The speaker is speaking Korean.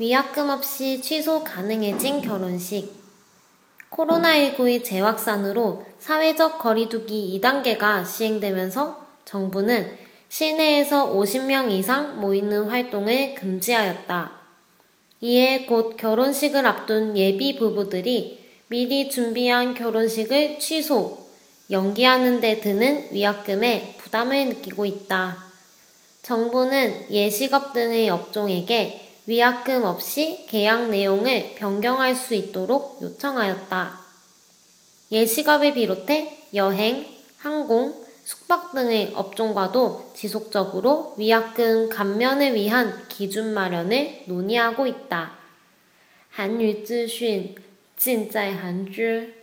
위약금 없이 취소 가능해진 결혼식. 코로나19의 재확산으로 사회적 거리두기 2단계가 시행되면서 정부는 시내에서 50명 이상 모이는 활동을 금지하였다. 이에 곧 결혼식을 앞둔 예비 부부들이 미리 준비한 결혼식을 취소, 연기하는 데 드는 위약금에 부담을 느끼고 있다. 정부는 예식업 등의 업종에게 위약금 없이 계약 내용을 변경할 수 있도록 요청하였다. 예식업을 비롯해 여행, 항공, 숙박 등의 업종과도 지속적으로 위약금 감면을 위한 기준 마련을 논의하고 있다. 한유资讯尽在韩知